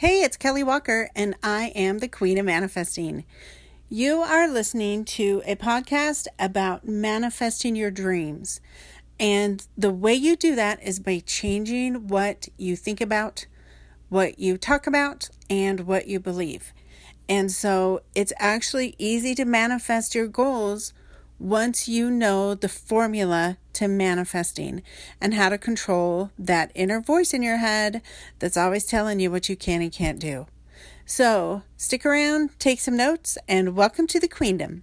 Hey, it's Kelly Walker, and I am the Queen of Manifesting. You are listening to a podcast about manifesting your dreams. And the way you do that is by changing what you think about, what you talk about, and what you believe. And so it's actually easy to manifest your goals once you know the formula to manifesting and how to control that inner voice in your head that's always telling you what you can and can't do. So, stick around, take some notes, and welcome to the Queendom.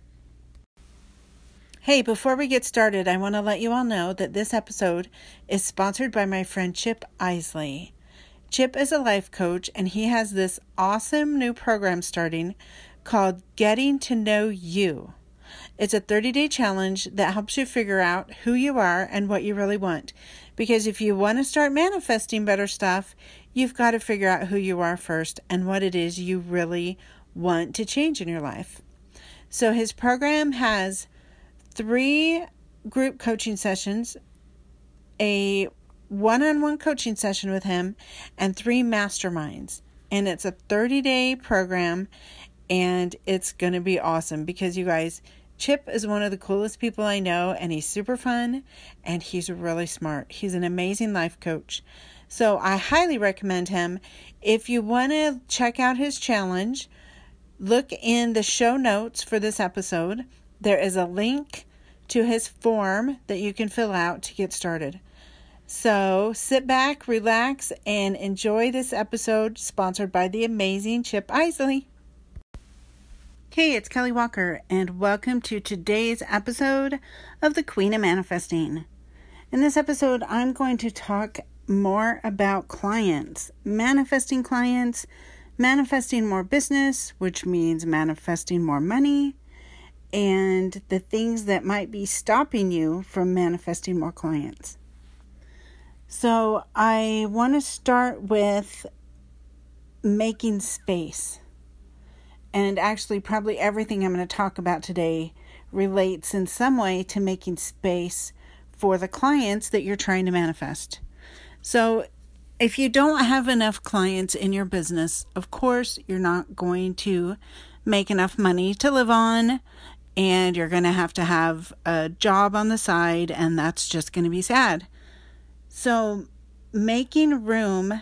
Hey, before we get started, I want to let you all know that this episode is sponsored by my friend Chip Eisley. Chip is a life coach, and he has this awesome new program starting called Getting to Know You. It's a 30 day challenge that helps you figure out who you are and what you really want. Because if you want to start manifesting better stuff, you've got to figure out who you are first and what it is you really want to change in your life. So his program has three group coaching sessions, a one on one coaching session with him, and three masterminds. And it's a 30 day program and it's going to be awesome because you guys, Chip is one of the coolest people I know, and he's super fun and he's really smart. He's an amazing life coach. So I highly recommend him. If you want to check out his challenge, look in the show notes for this episode. There is a link to his form that you can fill out to get started. So sit back, relax, and enjoy this episode sponsored by the amazing Chip Eisley. Hey, it's Kelly Walker, and welcome to today's episode of The Queen of Manifesting. In this episode, I'm going to talk more about clients, manifesting clients, manifesting more business, which means manifesting more money, and the things that might be stopping you from manifesting more clients. So, I want to start with making space and actually, probably everything I'm going to talk about today relates in some way to making space for the clients that you're trying to manifest. So, if you don't have enough clients in your business, of course, you're not going to make enough money to live on, and you're going to have to have a job on the side, and that's just going to be sad. So, making room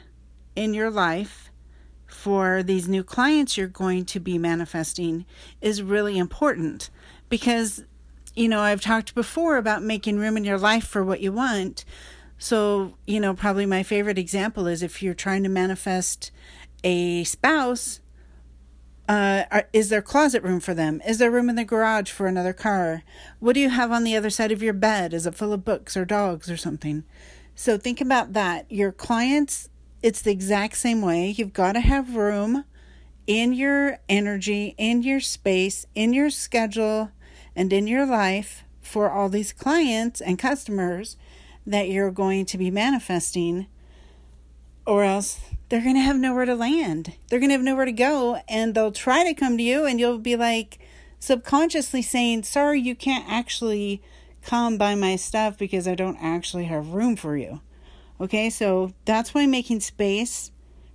in your life for these new clients you're going to be manifesting is really important because you know I've talked before about making room in your life for what you want. So, you know, probably my favorite example is if you're trying to manifest a spouse, uh, are, is there closet room for them? Is there room in the garage for another car? What do you have on the other side of your bed? Is it full of books or dogs or something? So think about that. Your clients it's the exact same way. You've got to have room in your energy, in your space, in your schedule, and in your life for all these clients and customers that you're going to be manifesting, or else they're going to have nowhere to land. They're going to have nowhere to go, and they'll try to come to you, and you'll be like subconsciously saying, Sorry, you can't actually come buy my stuff because I don't actually have room for you. Okay, so that's why making space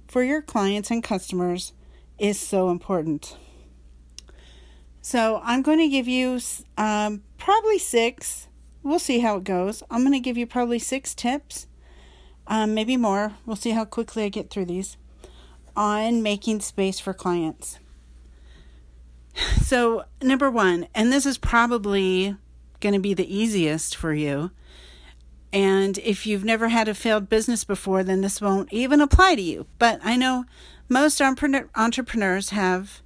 for your clients and customers is so important. So I'm going to give you um, probably six. We'll see how it goes. I'm going to give you probably six tips, um, maybe more. We'll see how quickly I get through these on making space for clients. So, number one, and this is probably going to be the easiest for you, and if you've never had a failed business before, then this won't even apply to you. But I know most entrepreneurs have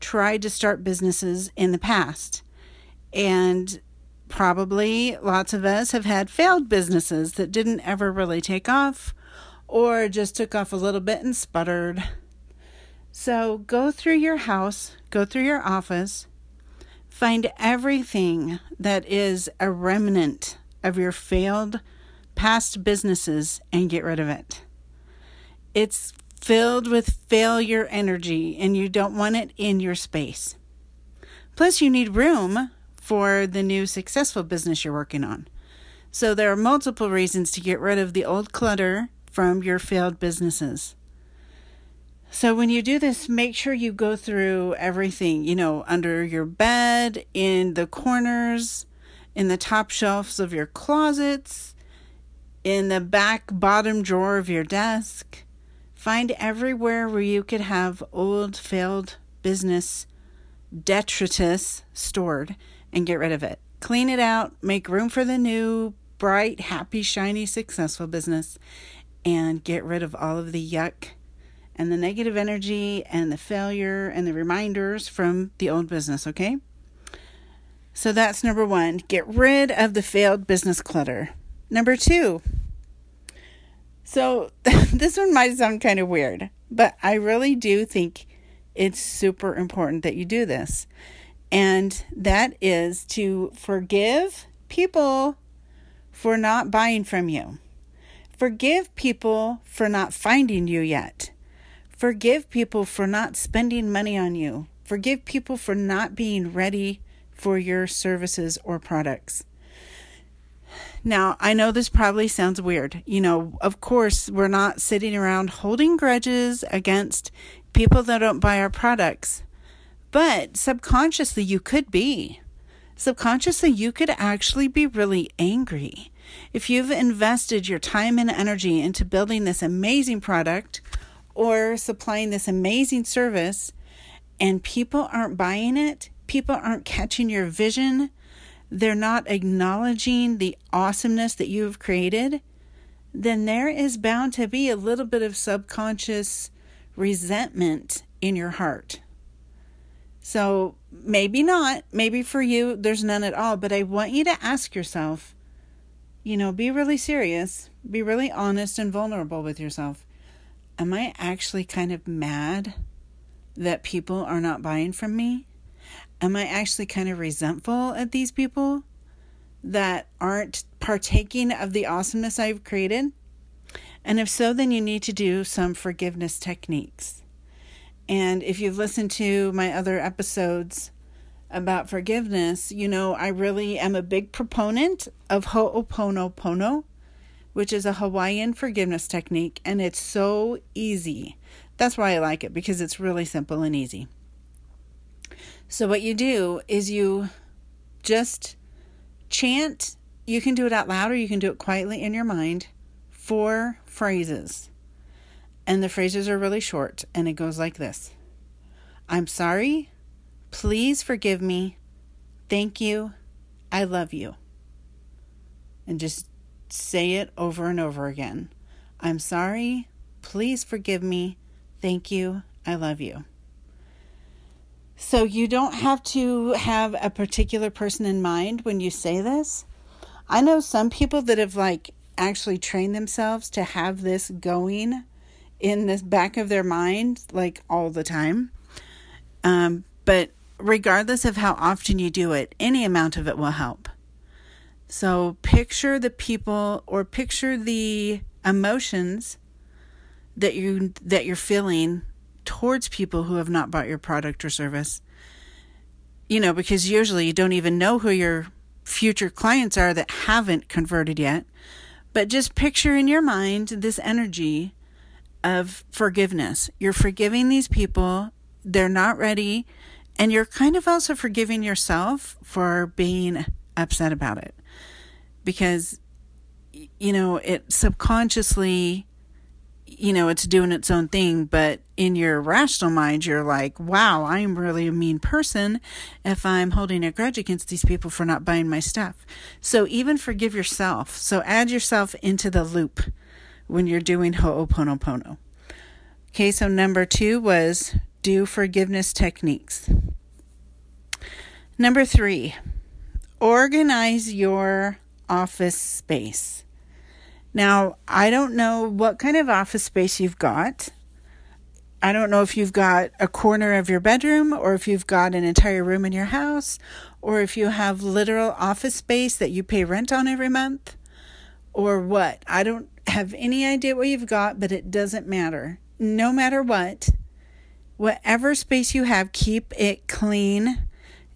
tried to start businesses in the past. And probably lots of us have had failed businesses that didn't ever really take off or just took off a little bit and sputtered. So go through your house, go through your office, find everything that is a remnant of your failed past businesses and get rid of it. It's filled with failure energy and you don't want it in your space. Plus, you need room for the new successful business you're working on. So, there are multiple reasons to get rid of the old clutter from your failed businesses. So when you do this, make sure you go through everything, you know, under your bed, in the corners, in the top shelves of your closets, in the back bottom drawer of your desk. Find everywhere where you could have old failed business detritus stored and get rid of it. Clean it out, make room for the new, bright, happy, shiny, successful business, and get rid of all of the yuck and the negative energy and the failure and the reminders from the old business, okay? So that's number one get rid of the failed business clutter. Number two, so this one might sound kind of weird, but I really do think it's super important that you do this. And that is to forgive people for not buying from you. Forgive people for not finding you yet. Forgive people for not spending money on you. Forgive people for not being ready for your services or products. Now, I know this probably sounds weird. You know, of course, we're not sitting around holding grudges against people that don't buy our products, but subconsciously, you could be. Subconsciously, you could actually be really angry. If you've invested your time and energy into building this amazing product or supplying this amazing service and people aren't buying it, people aren't catching your vision, they're not acknowledging the awesomeness that you've created, then there is bound to be a little bit of subconscious resentment in your heart. So maybe not, maybe for you there's none at all, but I want you to ask yourself, you know, be really serious, be really honest and vulnerable with yourself. Am I actually kind of mad that people are not buying from me? Am I actually kind of resentful at these people that aren't partaking of the awesomeness I've created? And if so, then you need to do some forgiveness techniques. And if you've listened to my other episodes about forgiveness, you know I really am a big proponent of Ho'oponopono, which is a Hawaiian forgiveness technique, and it's so easy. That's why I like it because it's really simple and easy. So, what you do is you just chant. You can do it out loud or you can do it quietly in your mind four phrases. And the phrases are really short, and it goes like this I'm sorry. Please forgive me. Thank you. I love you. And just say it over and over again. I'm sorry. Please forgive me. Thank you. I love you. So you don't have to have a particular person in mind when you say this. I know some people that have like actually trained themselves to have this going in the back of their mind like all the time. Um, but regardless of how often you do it, any amount of it will help. So picture the people or picture the emotions that you that you're feeling towards people who have not bought your product or service. You know, because usually you don't even know who your future clients are that haven't converted yet. But just picture in your mind this energy of forgiveness. You're forgiving these people, they're not ready, and you're kind of also forgiving yourself for being upset about it. Because, you know, it subconsciously you know, it's doing its own thing, but in your rational mind, you're like, wow, I'm really a mean person if I'm holding a grudge against these people for not buying my stuff. So even forgive yourself. So add yourself into the loop when you're doing Ho'oponopono. Okay, so number two was do forgiveness techniques. Number three, organize your office space. Now, I don't know what kind of office space you've got. I don't know if you've got a corner of your bedroom or if you've got an entire room in your house or if you have literal office space that you pay rent on every month or what. I don't have any idea what you've got, but it doesn't matter. No matter what, whatever space you have, keep it clean,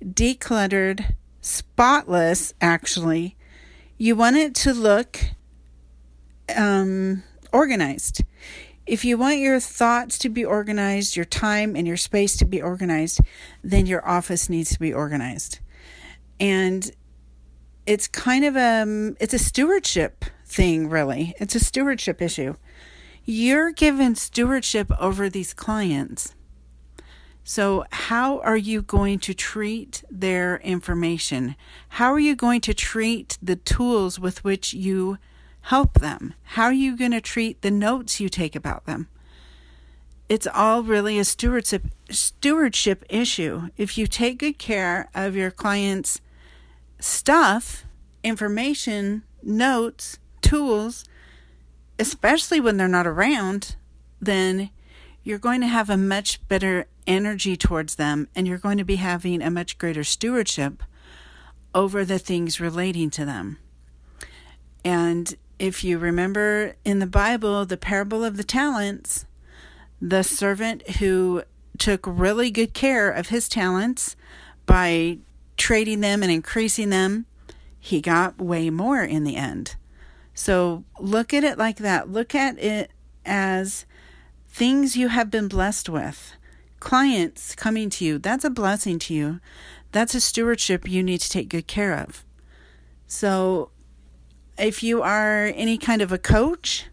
decluttered, spotless, actually. You want it to look um, organized. if you want your thoughts to be organized, your time and your space to be organized, then your office needs to be organized. And it's kind of a um, it's a stewardship thing really. It's a stewardship issue. You're given stewardship over these clients. So, how are you going to treat their information? How are you going to treat the tools with which you help them? How are you going to treat the notes you take about them? It's all really a stewardship stewardship issue. If you take good care of your clients' stuff, information, notes, tools, especially when they're not around, then you're going to have a much better energy towards them and you're going to be having a much greater stewardship over the things relating to them. And if you remember in the Bible, the parable of the talents, the servant who took really good care of his talents by trading them and increasing them, he got way more in the end. So look at it like that. Look at it as things you have been blessed with. Clients coming to you, that's a blessing to you. That's a stewardship you need to take good care of. So if you are any kind of a coach,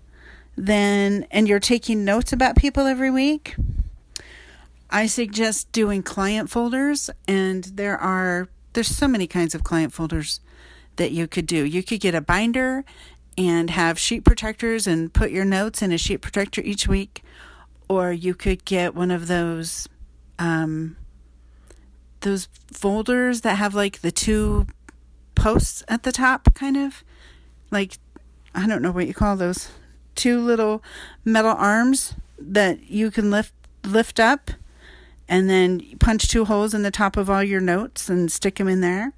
then and you're taking notes about people every week, I suggest doing client folders. And there are there's so many kinds of client folders that you could do. You could get a binder and have sheet protectors and put your notes in a sheet protector each week, or you could get one of those um, those folders that have like the two posts at the top, kind of like I don't know what you call those two little metal arms that you can lift lift up and then punch two holes in the top of all your notes and stick them in there.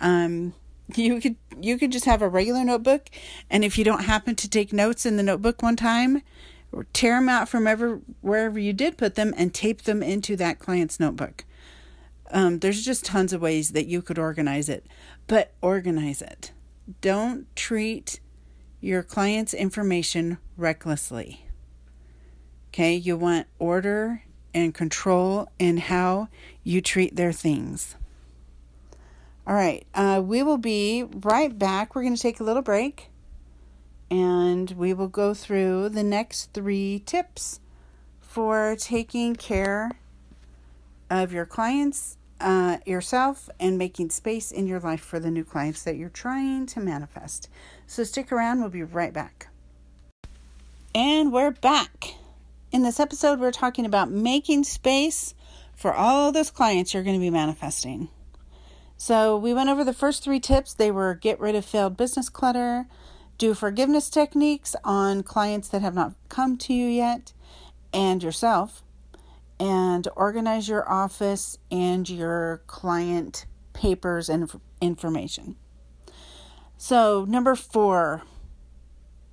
Um, you could you could just have a regular notebook and if you don't happen to take notes in the notebook one time tear them out from ever wherever you did put them and tape them into that client's notebook um, there's just tons of ways that you could organize it but organize it don't treat your client's information recklessly okay you want order and control in how you treat their things all right, uh, we will be right back. We're going to take a little break and we will go through the next three tips for taking care of your clients, uh, yourself, and making space in your life for the new clients that you're trying to manifest. So stick around, we'll be right back. And we're back. In this episode, we're talking about making space for all those clients you're going to be manifesting. So we went over the first three tips. They were get rid of failed business clutter, do forgiveness techniques on clients that have not come to you yet, and yourself, and organize your office and your client papers and information. So, number four,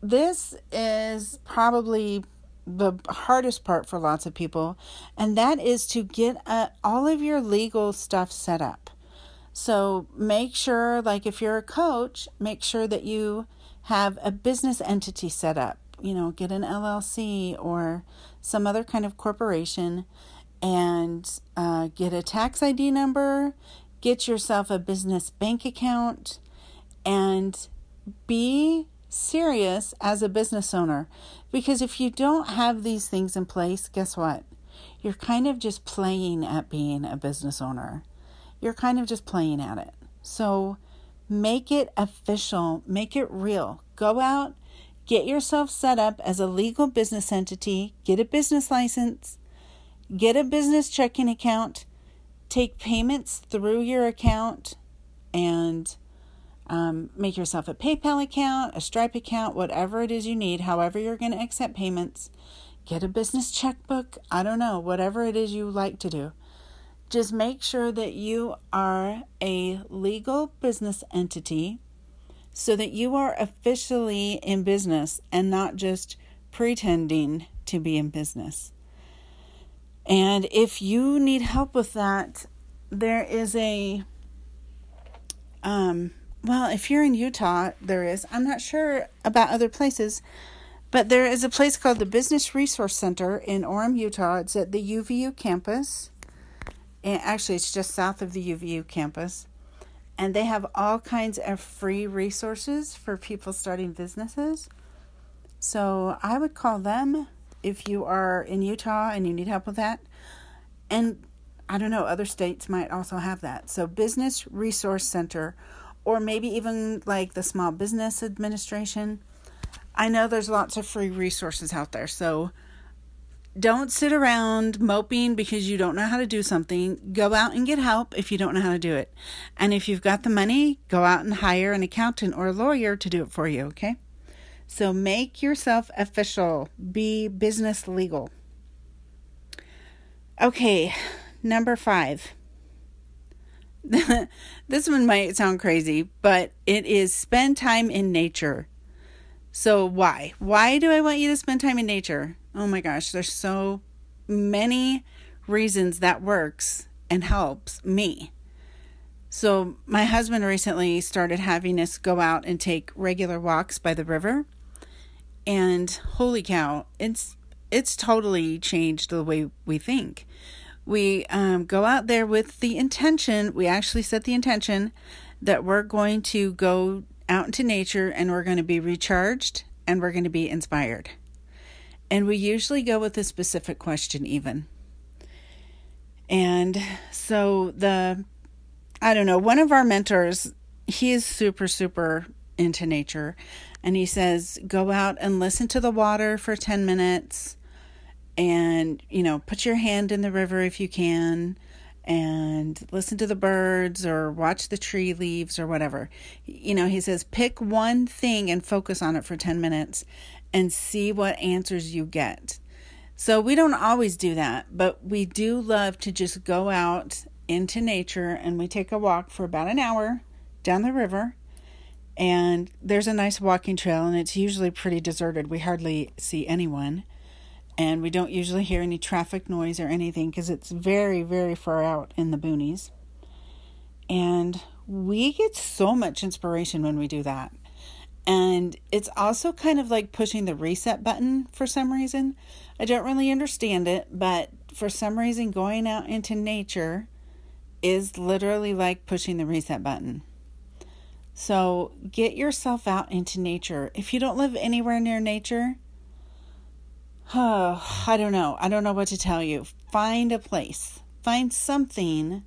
this is probably the hardest part for lots of people, and that is to get uh, all of your legal stuff set up. So make sure, like if you're a coach, make sure that you have a business entity set up. You know, get an LLC or some other kind of corporation and uh, get a tax ID number, get yourself a business bank account, and be serious as a business owner. Because if you don't have these things in place, guess what? You're kind of just playing at being a business owner you're kind of just playing at it. So make it official, make it real. Go out, get yourself set up as a legal business entity, get a business license, get a business checking account, take payments through your account, and um, make yourself a PayPal account, a Stripe account, whatever it is you need, however you're going to accept payments. Get a business checkbook. I don't know, whatever it is you like to do. Just make sure that you are a legal business entity so that you are officially in business and not just pretending to be in business. And if you need help with that, there is a um well, if you're in Utah, there is. I'm not sure about other places, But there is a place called the Business Resource Center in Orem, Utah. It's at the UVU campus. And actually, it's just south of the UVU campus. And they have all kinds of free resources for people starting businesses. So I would call them if you are in Utah and you need help with that. And I don't know, other states might also have that. So, Business Resource Center, or maybe even like the Small Business Administration. I know there's lots of free resources out there. So, don't sit around moping because you don't know how to do something. Go out and get help if you don't know how to do it. And if you've got the money, go out and hire an accountant or a lawyer to do it for you, okay? So make yourself official, be business legal. Okay, Number five. this one might sound crazy, but it is spend time in nature. So, why? Why do I want you to spend time in nature? Oh my gosh, there's so many reasons that works and helps me. So, my husband recently started having us go out and take regular walks by the river. And holy cow, it's it's totally changed the way we think we um, go out there with the intention, we actually set the intention that we're going to go out into nature and we're going to be recharged and we're going to be inspired. And we usually go with a specific question, even. And so the, I don't know, one of our mentors, he is super, super into nature. And he says, go out and listen to the water for 10 minutes and you know put your hand in the river if you can and listen to the birds or watch the tree leaves or whatever you know he says pick one thing and focus on it for 10 minutes and see what answers you get so we don't always do that but we do love to just go out into nature and we take a walk for about an hour down the river and there's a nice walking trail and it's usually pretty deserted we hardly see anyone and we don't usually hear any traffic noise or anything because it's very, very far out in the boonies. And we get so much inspiration when we do that. And it's also kind of like pushing the reset button for some reason. I don't really understand it, but for some reason, going out into nature is literally like pushing the reset button. So get yourself out into nature. If you don't live anywhere near nature, Oh, I don't know. I don't know what to tell you. Find a place, find something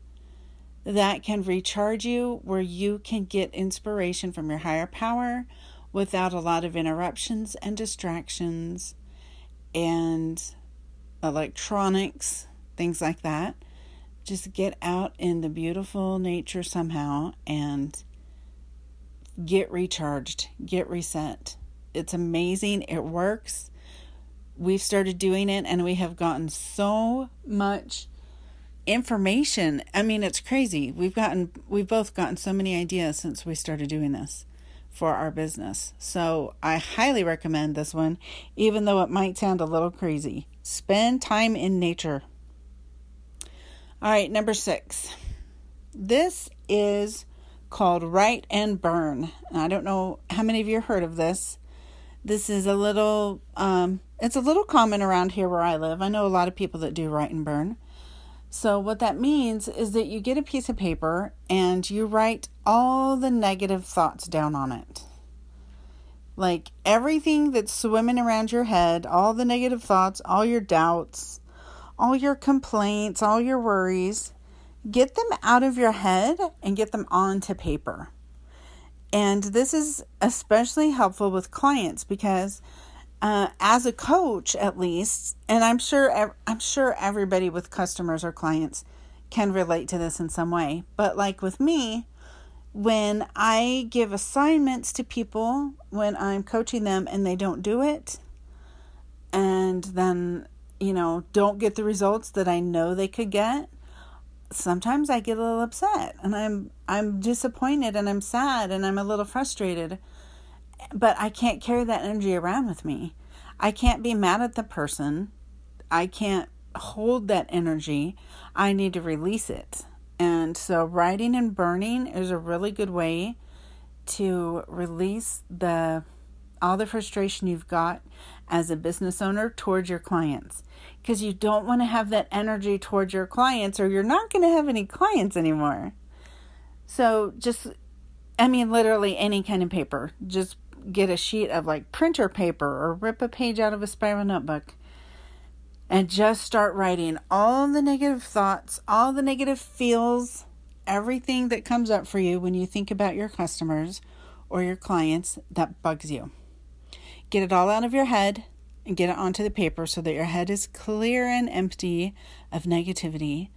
that can recharge you where you can get inspiration from your higher power without a lot of interruptions and distractions and electronics, things like that. Just get out in the beautiful nature somehow and get recharged, get reset. It's amazing. It works we've started doing it and we have gotten so much information. I mean, it's crazy. We've gotten we've both gotten so many ideas since we started doing this for our business. So, I highly recommend this one even though it might sound a little crazy. Spend time in nature. All right, number 6. This is called Write and Burn. I don't know how many of you heard of this. This is a little um, it's a little common around here where I live. I know a lot of people that do write and burn. So, what that means is that you get a piece of paper and you write all the negative thoughts down on it. Like everything that's swimming around your head, all the negative thoughts, all your doubts, all your complaints, all your worries, get them out of your head and get them onto paper. And this is especially helpful with clients because uh, as a coach at least and i'm sure i'm sure everybody with customers or clients can relate to this in some way but like with me when i give assignments to people when i'm coaching them and they don't do it and then you know don't get the results that i know they could get sometimes i get a little upset and i'm i'm disappointed and i'm sad and i'm a little frustrated but I can't carry that energy around with me. I can't be mad at the person. I can't hold that energy. I need to release it. And so, writing and burning is a really good way to release the all the frustration you've got as a business owner towards your clients because you don't want to have that energy towards your clients or you're not going to have any clients anymore. So just, I mean, literally any kind of paper. Just get a sheet of like printer paper or rip a page out of a spiral notebook and just start writing all the negative thoughts, all the negative feels, everything that comes up for you when you think about your customers or your clients that bugs you. Get it all out of your head and get it onto the paper so that your head is clear and empty of negativity.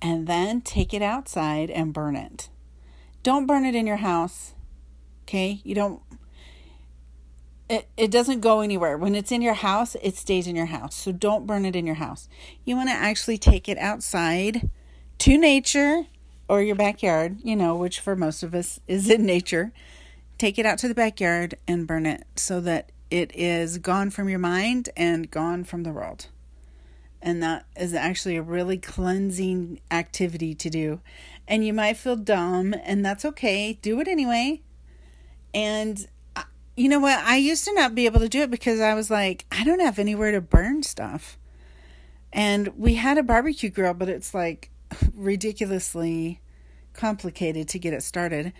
And then take it outside and burn it. Don't burn it in your house. Okay? You don't it, it doesn't go anywhere. When it's in your house, it stays in your house. So don't burn it in your house. You want to actually take it outside to nature or your backyard, you know, which for most of us is in nature. Take it out to the backyard and burn it so that it is gone from your mind and gone from the world. And that is actually a really cleansing activity to do. And you might feel dumb, and that's okay. Do it anyway. And you know what? I used to not be able to do it because I was like, I don't have anywhere to burn stuff. And we had a barbecue grill, but it's like ridiculously complicated to get it started.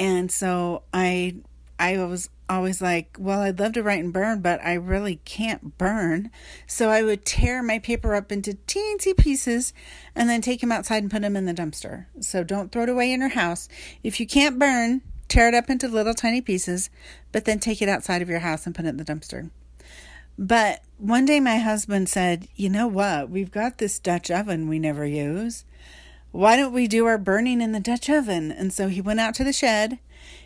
And so I I was always like, well, I'd love to write and burn, but I really can't burn. So I would tear my paper up into teensy pieces and then take them outside and put them in the dumpster. So don't throw it away in your house. If you can't burn, tear it up into little tiny pieces, but then take it outside of your house and put it in the dumpster. But one day my husband said, You know what? We've got this Dutch oven we never use. Why don't we do our burning in the Dutch oven? And so he went out to the shed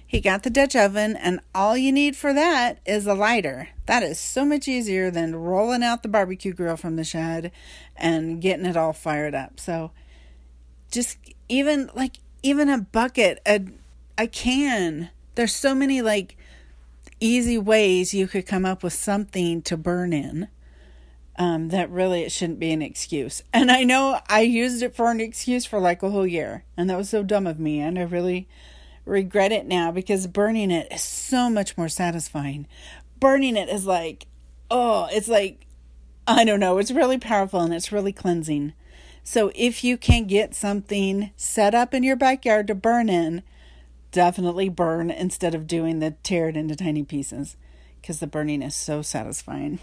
he got the Dutch oven, and all you need for that is a lighter. That is so much easier than rolling out the barbecue grill from the shed and getting it all fired up. So, just even like even a bucket, a a can. There's so many like easy ways you could come up with something to burn in. Um, that really it shouldn't be an excuse. And I know I used it for an excuse for like a whole year, and that was so dumb of me. And I really regret it now because burning it is so much more satisfying. Burning it is like, oh, it's like, I don't know, it's really powerful and it's really cleansing. So if you can get something set up in your backyard to burn in, definitely burn instead of doing the tear it into tiny pieces because the burning is so satisfying.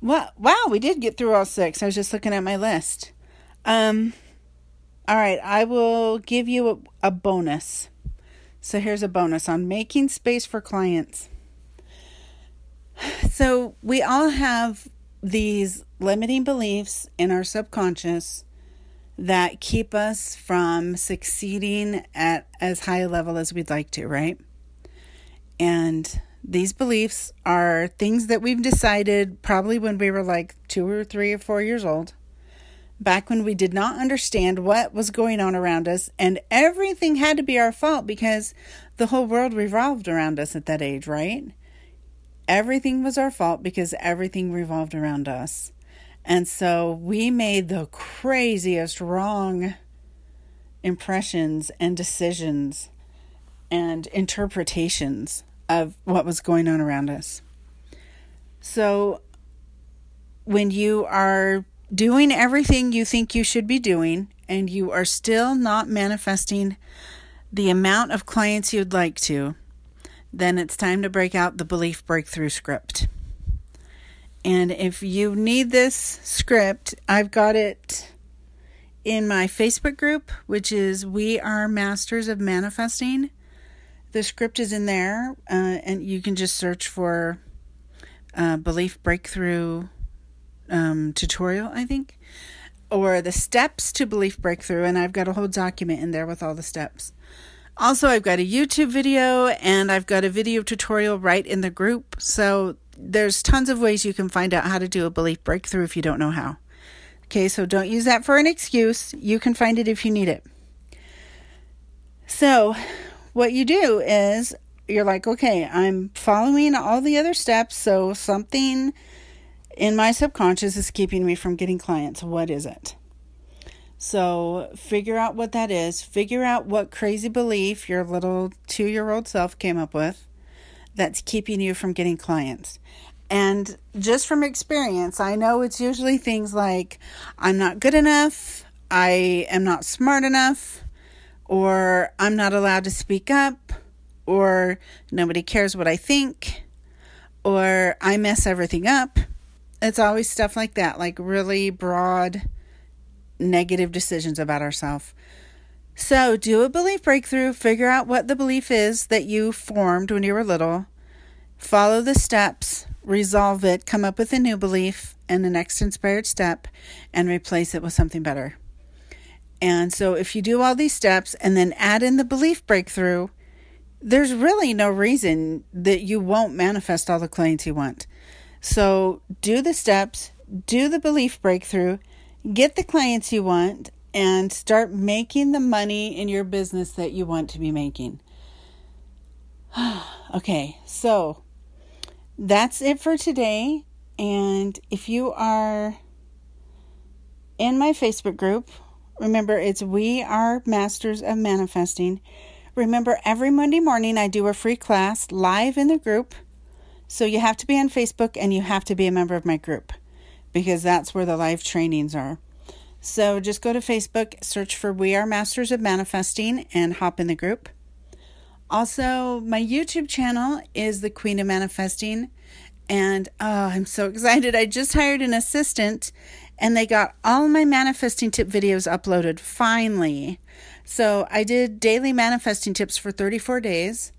Well, wow, we did get through all six. I was just looking at my list. Um, all right, I will give you a, a bonus. So here's a bonus on making space for clients. So we all have these limiting beliefs in our subconscious that keep us from succeeding at as high a level as we'd like to, right? And these beliefs are things that we've decided probably when we were like two or three or four years old back when we did not understand what was going on around us, and everything had to be our fault because the whole world revolved around us at that age, right? Everything was our fault because everything revolved around us. And so we made the craziest wrong impressions and decisions and interpretations of what was going on around us. So when you are doing everything you think you should be doing and you are still not manifesting the amount of clients you'd like to, then it's time to break out the belief breakthrough script. And if you need this script, I've got it in my Facebook group, which is We Are Masters of Manifesting. The script is in there, uh, and you can just search for uh, Belief Breakthrough um, tutorial, I think, or the steps to belief breakthrough. And I've got a whole document in there with all the steps. Also, I've got a YouTube video and I've got a video tutorial right in the group. So there's tons of ways you can find out how to do a belief breakthrough if you don't know how. Okay, so don't use that for an excuse. You can find it if you need it. So, what you do is you're like, okay, I'm following all the other steps. So, something in my subconscious is keeping me from getting clients. What is it? So figure out what that is. Figure out what crazy belief your little two year old self came up with that's keeping you from getting clients. And just from experience, I know it's usually things like I'm not good enough, I am not smart enough, or I'm not allowed to speak up, or nobody cares what I think, or I mess everything up. It's always stuff like that, like really broad negative decisions about ourselves. So, do a belief breakthrough, figure out what the belief is that you formed when you were little, follow the steps, resolve it, come up with a new belief and the next inspired step, and replace it with something better. And so, if you do all these steps and then add in the belief breakthrough, there's really no reason that you won't manifest all the clients you want. So, do the steps, do the belief breakthrough, get the clients you want, and start making the money in your business that you want to be making. okay, so that's it for today. And if you are in my Facebook group, remember it's We Are Masters of Manifesting. Remember, every Monday morning I do a free class live in the group. So you have to be on Facebook and you have to be a member of my group because that's where the live trainings are. So just go to Facebook, search for We Are Masters of Manifesting, and hop in the group. Also, my YouTube channel is The Queen of Manifesting. And oh, I'm so excited. I just hired an assistant and they got all my manifesting tip videos uploaded finally. So I did daily manifesting tips for 34 days,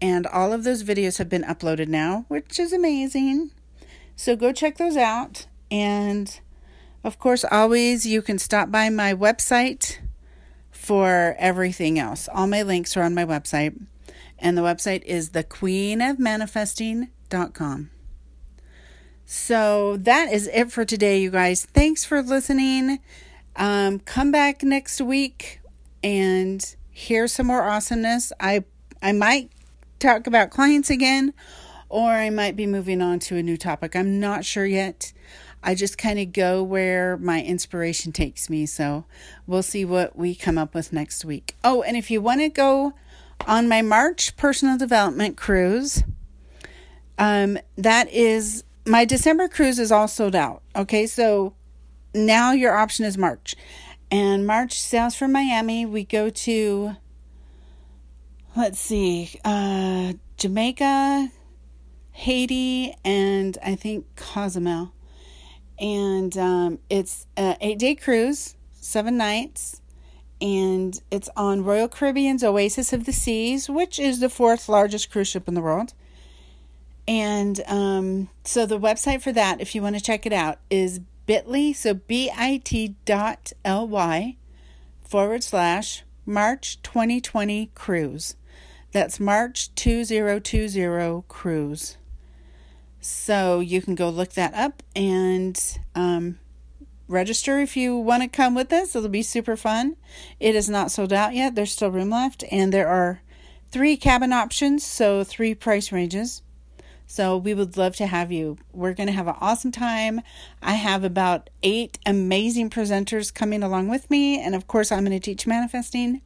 and all of those videos have been uploaded now, which is amazing. So go check those out. And of course, always you can stop by my website for everything else. All my links are on my website, and the website is thequeenofmanifesting.com. So that is it for today, you guys. Thanks for listening. Um, come back next week and hear some more awesomeness. I I might talk about clients again, or I might be moving on to a new topic. I'm not sure yet. I just kind of go where my inspiration takes me. So we'll see what we come up with next week. Oh, and if you want to go on my March personal development cruise, um, that is my December cruise is all sold out. Okay, so now your option is March. And March sails from Miami. We go to, let's see, uh, Jamaica, Haiti, and I think Cozumel. And um, it's an eight day cruise, seven nights. And it's on Royal Caribbean's Oasis of the Seas, which is the fourth largest cruise ship in the world. And um, so the website for that, if you want to check it out, is bit.ly, so bit dot ly forward slash March 2020 cruise. That's March 2020 cruise. So you can go look that up and um, register if you want to come with us. It'll be super fun. It is not sold out yet, there's still room left, and there are three cabin options, so three price ranges. So we would love to have you. We're going to have an awesome time. I have about eight amazing presenters coming along with me. And of course, I'm going to teach manifesting.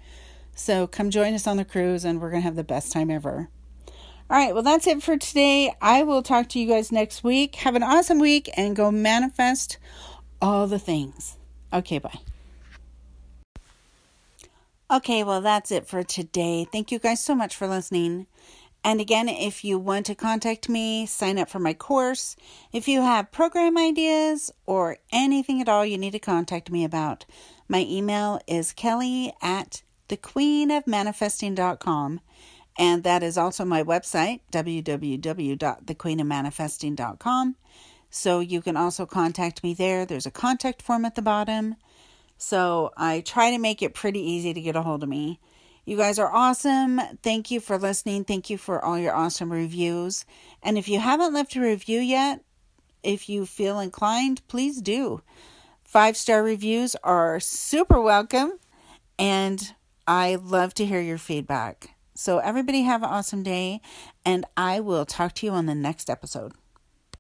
So come join us on the cruise and we're going to have the best time ever. All right, well, that's it for today. I will talk to you guys next week. Have an awesome week and go manifest all the things. Okay, bye. Okay, well, that's it for today. Thank you guys so much for listening. And again, if you want to contact me, sign up for my course. If you have program ideas or anything at all you need to contact me about, my email is kelly at thequeenofmanifesting.com. And that is also my website, www.thequeenofmanifesting.com. So you can also contact me there. There's a contact form at the bottom. So I try to make it pretty easy to get a hold of me. You guys are awesome. Thank you for listening. Thank you for all your awesome reviews. And if you haven't left a review yet, if you feel inclined, please do. Five star reviews are super welcome, and I love to hear your feedback. So, everybody, have an awesome day, and I will talk to you on the next episode.